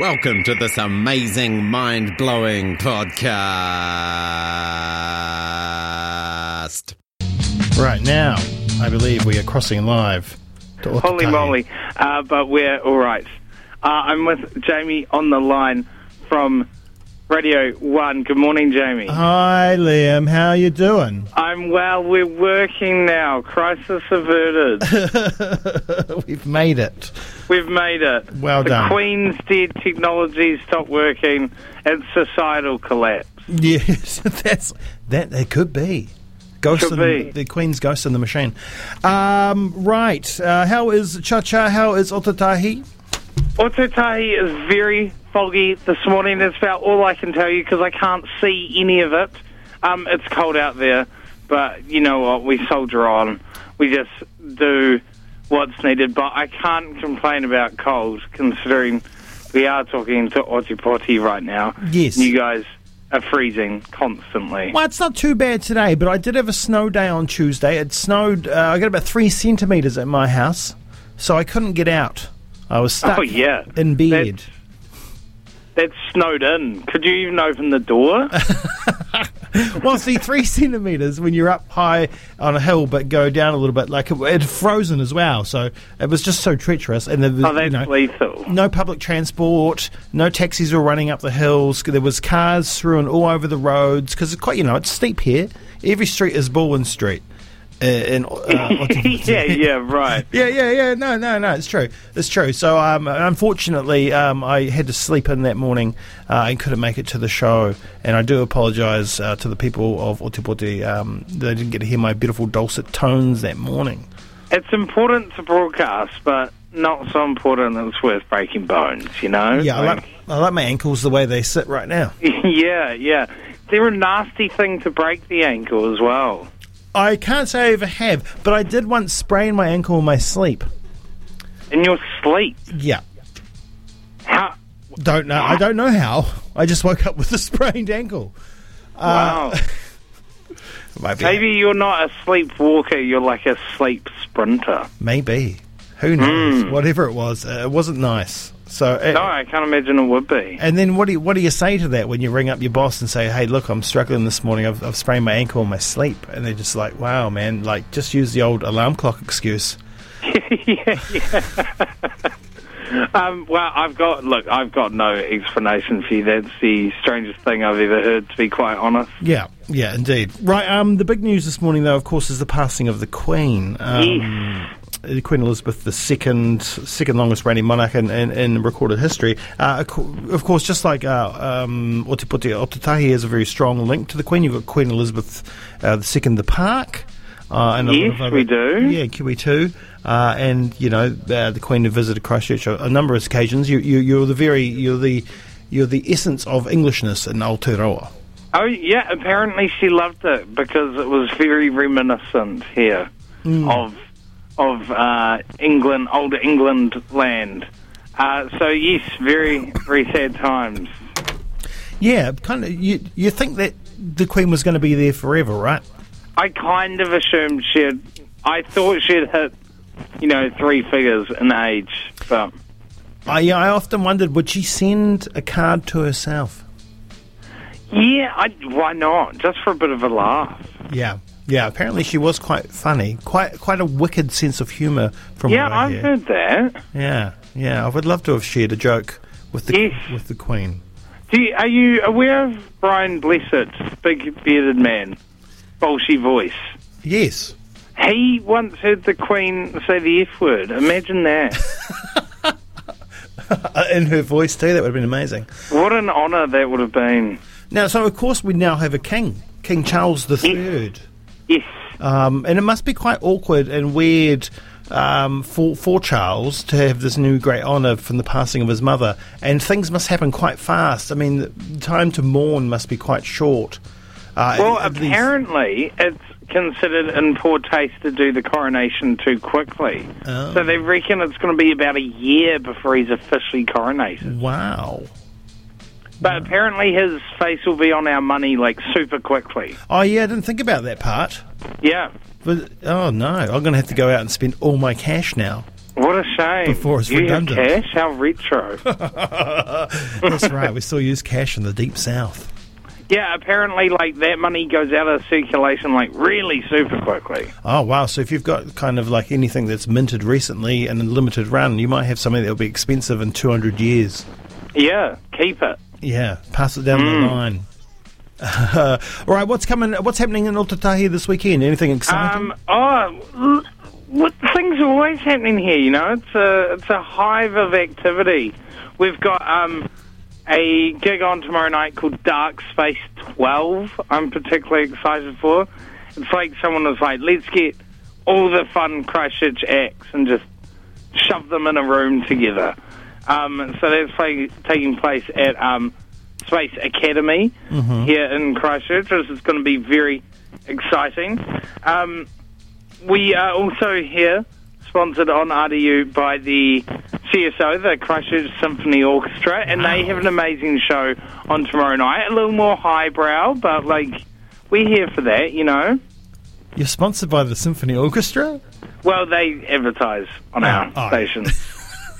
Welcome to this amazing, mind blowing podcast. Right now, I believe we are crossing live to Holy moly. Uh, but we're all right. Uh, I'm with Jamie on the line from Radio 1. Good morning, Jamie. Hi, Liam. How are you doing? I'm well. We're working now. Crisis averted. We've made it. We've made it. Well the done. Queen's dead technology stopped working. It's societal collapse. Yes, that's that. It could be. Ghost Could in, be. the Queen's ghost in the machine. Um, right. Uh, how is Cha Cha? How is Otautahi? Otautahi is very foggy this morning. That's about all I can tell you because I can't see any of it. Um, it's cold out there, but you know what? We soldier on. We just do what's needed. But I can't complain about cold considering we are talking to Otepoti right now. Yes. You guys are freezing constantly. Well, it's not too bad today, but I did have a snow day on Tuesday. It snowed. Uh, I got about three centimeters at my house, so I couldn't get out. I was stuck Oh, yeah. in bed. That's, that's snowed in. Could you even open the door? well, see, three centimeters when you're up high on a hill, but go down a little bit. Like it had frozen as well, so it was just so treacherous. And there was, oh, you know, lethal. no public transport, no taxis were running up the hills. There was cars strewn all over the roads because it's quite, you know, it's steep here. Every street is Baldwin Street. Uh, in, uh, yeah, yeah, right. Yeah, yeah, yeah. No, no, no. It's true. It's true. So, um, unfortunately, um, I had to sleep in that morning uh, and couldn't make it to the show. And I do apologise uh, to the people of Otepoti. Um, they didn't get to hear my beautiful dulcet tones that morning. It's important to broadcast, but not so important that it's worth breaking bones, you know? Yeah, I like, I like my ankles the way they sit right now. yeah, yeah. They're a nasty thing to break the ankle as well. I can't say I ever have, but I did once sprain my ankle in my sleep. In your sleep. Yeah. How? Don't know. I don't know how. I just woke up with a sprained ankle. Uh, wow. Might be- Maybe you're not a sleepwalker, you're like a sleep sprinter. Maybe. Who knows? Whatever it was, uh, it wasn't nice. So, uh, No, I can't imagine it would be. and then what do you, what do you say to that when you ring up your boss and say, "Hey, look, I'm struggling this morning. I've, I've sprained my ankle in my sleep," and they're just like, "Wow, man! Like, just use the old alarm clock excuse." yeah, yeah. um, well, I've got look. I've got no explanation for you. That's the strangest thing I've ever heard. To be quite honest. Yeah, yeah, indeed. Right. Um, the big news this morning, though, of course, is the passing of the Queen. Um, uh, Queen Elizabeth II, second second longest reigning monarch in, in, in recorded history. Uh, of course, just like uh, um, Otepoti Otautahi has a very strong link to the Queen. You've got Queen Elizabeth uh, II, the Park. Uh, and Yes, we do. Yeah, QE2. Uh, and, you know, uh, the Queen have visited Christchurch a, a number of occasions. You, you, you're the very, you're the, you're the essence of Englishness in Aotearoa. Oh yeah, apparently she loved it because it was very reminiscent here of of uh, England, old England land. Uh, so yes, very very sad times. Yeah, kind of. You you think that the Queen was going to be there forever, right? I kind of assumed she'd. I thought she'd hit, you know, three figures in age, but I yeah, I often wondered would she send a card to herself? yeah, I, why not? Just for a bit of a laugh. Yeah, yeah. Apparently, she was quite funny, quite quite a wicked sense of humour from Yeah, I've hear. heard that. Yeah, yeah. I would love to have shared a joke with the Yes. with the Queen. Do you, are you aware of Brian Blessed's big bearded man, Bolshy voice? Yes. He once heard the Queen say the F word. Imagine that. Uh, in her voice too. That would have been amazing. what an honour that would have been. Now, so of course we now have a king, King Charles the Third. Yes. Um, and it must be quite awkward and weird um, for for Charles to have this new great honour from the passing of his mother. And things must happen quite fast. I mean, the time to mourn must be quite short. Uh, Well, at least- apparently it's considered in poor taste to do the coronation too quickly. Oh. So they reckon it's going to be about a year before he's officially coronated. Wow. But apparently his face will be on our money like super quickly. Oh yeah, I didn't think about that part. Yeah. But oh no, I'm going to have to go out and spend all my cash now. What a shame. Before it's you redundant. have cash? How retro. That's right. We still use cash in the deep south. Yeah, apparently, like that money goes out of circulation like really super quickly. Oh wow! So if you've got kind of like anything that's minted recently and a limited run, you might have something that'll be expensive in two hundred years. Yeah, keep it. Yeah, pass it down the line. all right, what's coming? What's happening in Otautahi this weekend? Anything exciting? Um, oh, what, things are always happening here. You know, it's a it's a hive of activity. We've got um, a gig on tomorrow night called Dark Space Twelve. I'm particularly excited for. It's like someone was like, let's get all the fun Christchurch acts and just shove them in a room together. Um, so that's like, taking place at um, Space Academy here in Christchurch, which is going to be very exciting. Um, we are also here, sponsored on RDU by the CSO, the Christchurch Symphony Orchestra, and they have an amazing show on tomorrow night. A little more highbrow, but like we're here for that, you know. You're sponsored by the Symphony Orchestra. Well, they advertise on our oh. station,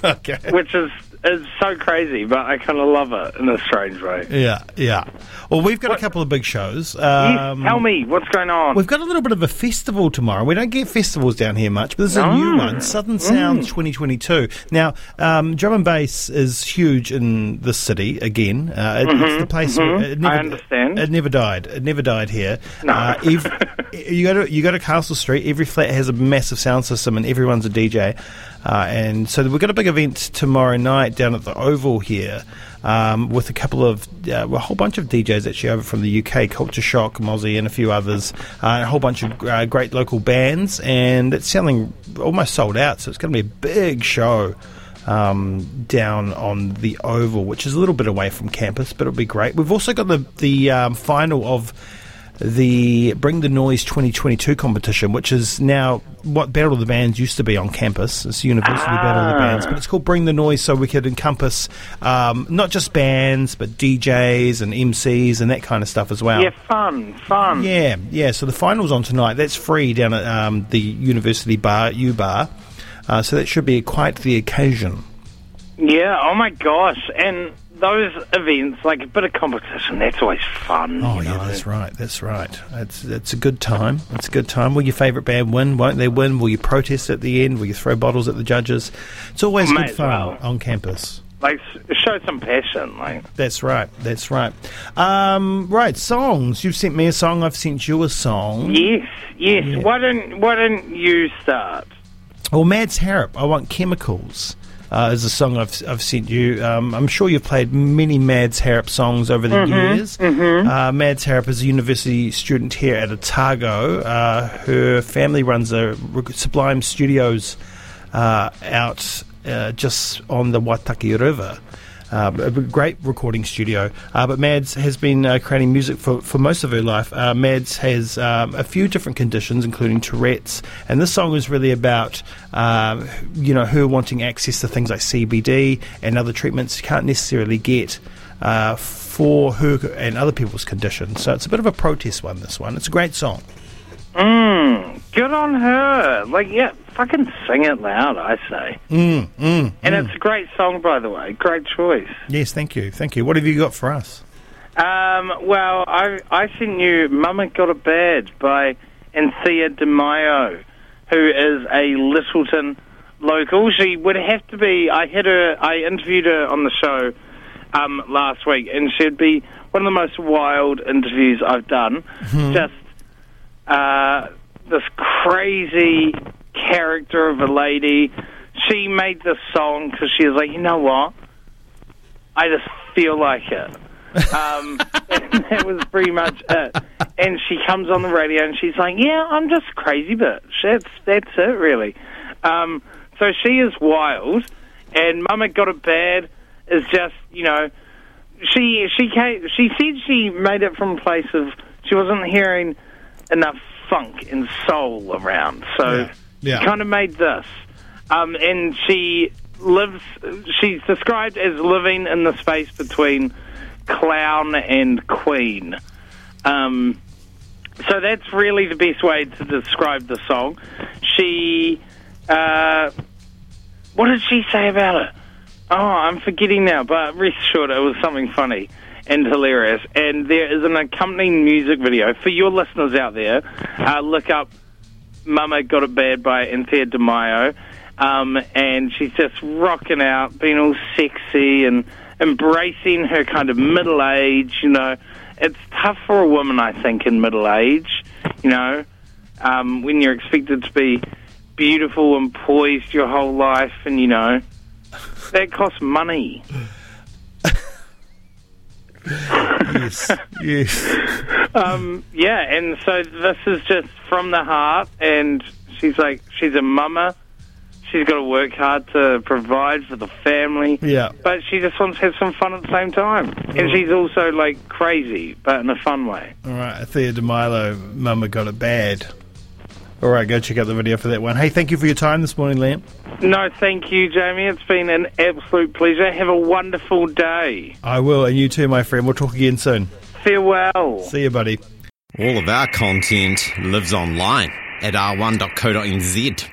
Okay. which is is so crazy, but I kind of love it in a strange way. Yeah, yeah. Well, we've got a couple of big shows. Um, yes, tell me what's going on. We've got a little bit of a festival tomorrow. We don't get festivals down here much, but this is a new one, Southern Sounds 2022. Now, um, drum and bass is huge in this city again. Uh, it, It's the place. where It never, I understand. It never died. It never died here. No. Uh, you go to you go to Castle Street. Every flat has a massive sound system, and everyone's a DJ. Uh, and so we've got a big event tomorrow night down at the Oval here. Um, with a couple of, uh, well, a whole bunch of DJs actually over from the UK, Culture Shock, Mozzie, and a few others, uh, a whole bunch of uh, great local bands, and it's selling almost sold out, so it's going to be a big show um, down on the Oval, which is a little bit away from campus, but it'll be great. We've also got the the um, final of the Bring the Noise 2022 competition, which is now what Battle of the Bands used to be on campus. It's University Battle of the Bands, but it's called Bring the Noise so we could encompass um, not just bands, but DJs and MCs and that kind of stuff as well. yeah, fun, fun. Yeah, yeah. So the finals on tonight. That's free down at um, the University Bar, U Bar. Uh, so that should be quite the occasion. Yeah, oh my gosh. And those events, like a bit of competition, that's always fun. Oh yeah, know? that's right. That's right. It's it's a good time. It's a good time. Will your favourite band win? Won't they win? Will you protest at the end? Will you throw bottles at the judges? It's always May good fun well. on campus. Like, show some passion. Like, That's right. That's right. Um, right, songs. You've sent me a song. I've sent you a song. yes, yes. Why don't Why don't you start? Well, Mads Harrop, I Want Chemicals, uh, is a song I've, I've sent you. Um, I'm sure you've played many Mads Harrop songs over the years. Uh, Mads Harrop is a university student here at Otago. Uh, her family runs a Sublime Studios uh, out uh, just on the Waitaki River. Uh, a great recording studio. Uh, but Mads has been uh, creating music for, for most of her life. Uh, Mads has um, a few different conditions, including Tourette's, and this song is really about um, you know her wanting access to things like CBD and other treatments you can't necessarily get. Uh, for her and other people's conditions. So it's a bit of a protest one, this one. It's a great song. Mm, good on her. Like, yeah, fucking sing it loud, I say. Mm, mm, And it's a great song, by the way. Great choice. Yes, thank you. Thank you. What have you got for us? Um, well, I I sent you "Mama Got a Bad" by Anthea De Mayo, who is a Lyttelton local. She would have to be. I had her. I interviewed her on the show um, last week, and she'd be one of the most wild interviews I've done. Just uh, this crazy character of a lady. She made this song because she was like, you know what? I just feel like it. Um, and that was pretty much it. And she comes on the radio and she's like, "Yeah, I'm just a crazy bitch. That's that's it, really." Um, so she is wild, and Mama Got It Bad is just you know, she she came, she said she made it from a place of she wasn't hearing enough funk and soul around, so Yeah. Yeah. kind of made this. Um, and she lives. She's described as living in the space between clown and queen. Um, so that's really the best way to describe the song. She, uh, what did she say about it? Oh, I'm forgetting now, but rest assured it was something funny and hilarious. And there is an accompanying music video for your listeners out there. Uh, look up "Mama Got It Bad" by Anthea De Mayo, um, and she's just rocking out, being all sexy and embracing her kind of middle age. You know, it's tough for a woman, I think, in middle age. You know, um, when you're expected to be beautiful and poised your whole life, and you know that costs money. Yes, yes. Um, yeah, and so this is just from the heart, and she's like, she's a mama. She's got to work hard to provide for the family. Yeah. But she just wants to have some fun at the same time. And she's also like crazy, but in a fun way. All right, Thea DeMilo, Mama got it bad. All right, go check out the video for that one. Hey, thank you for your time this morning, Liam. No, thank you, Jamie. It's been an absolute pleasure. Have a wonderful day. I will, and you too, my friend. We'll talk again soon. Farewell. See you, buddy. All of our content lives online at r1.co.nz.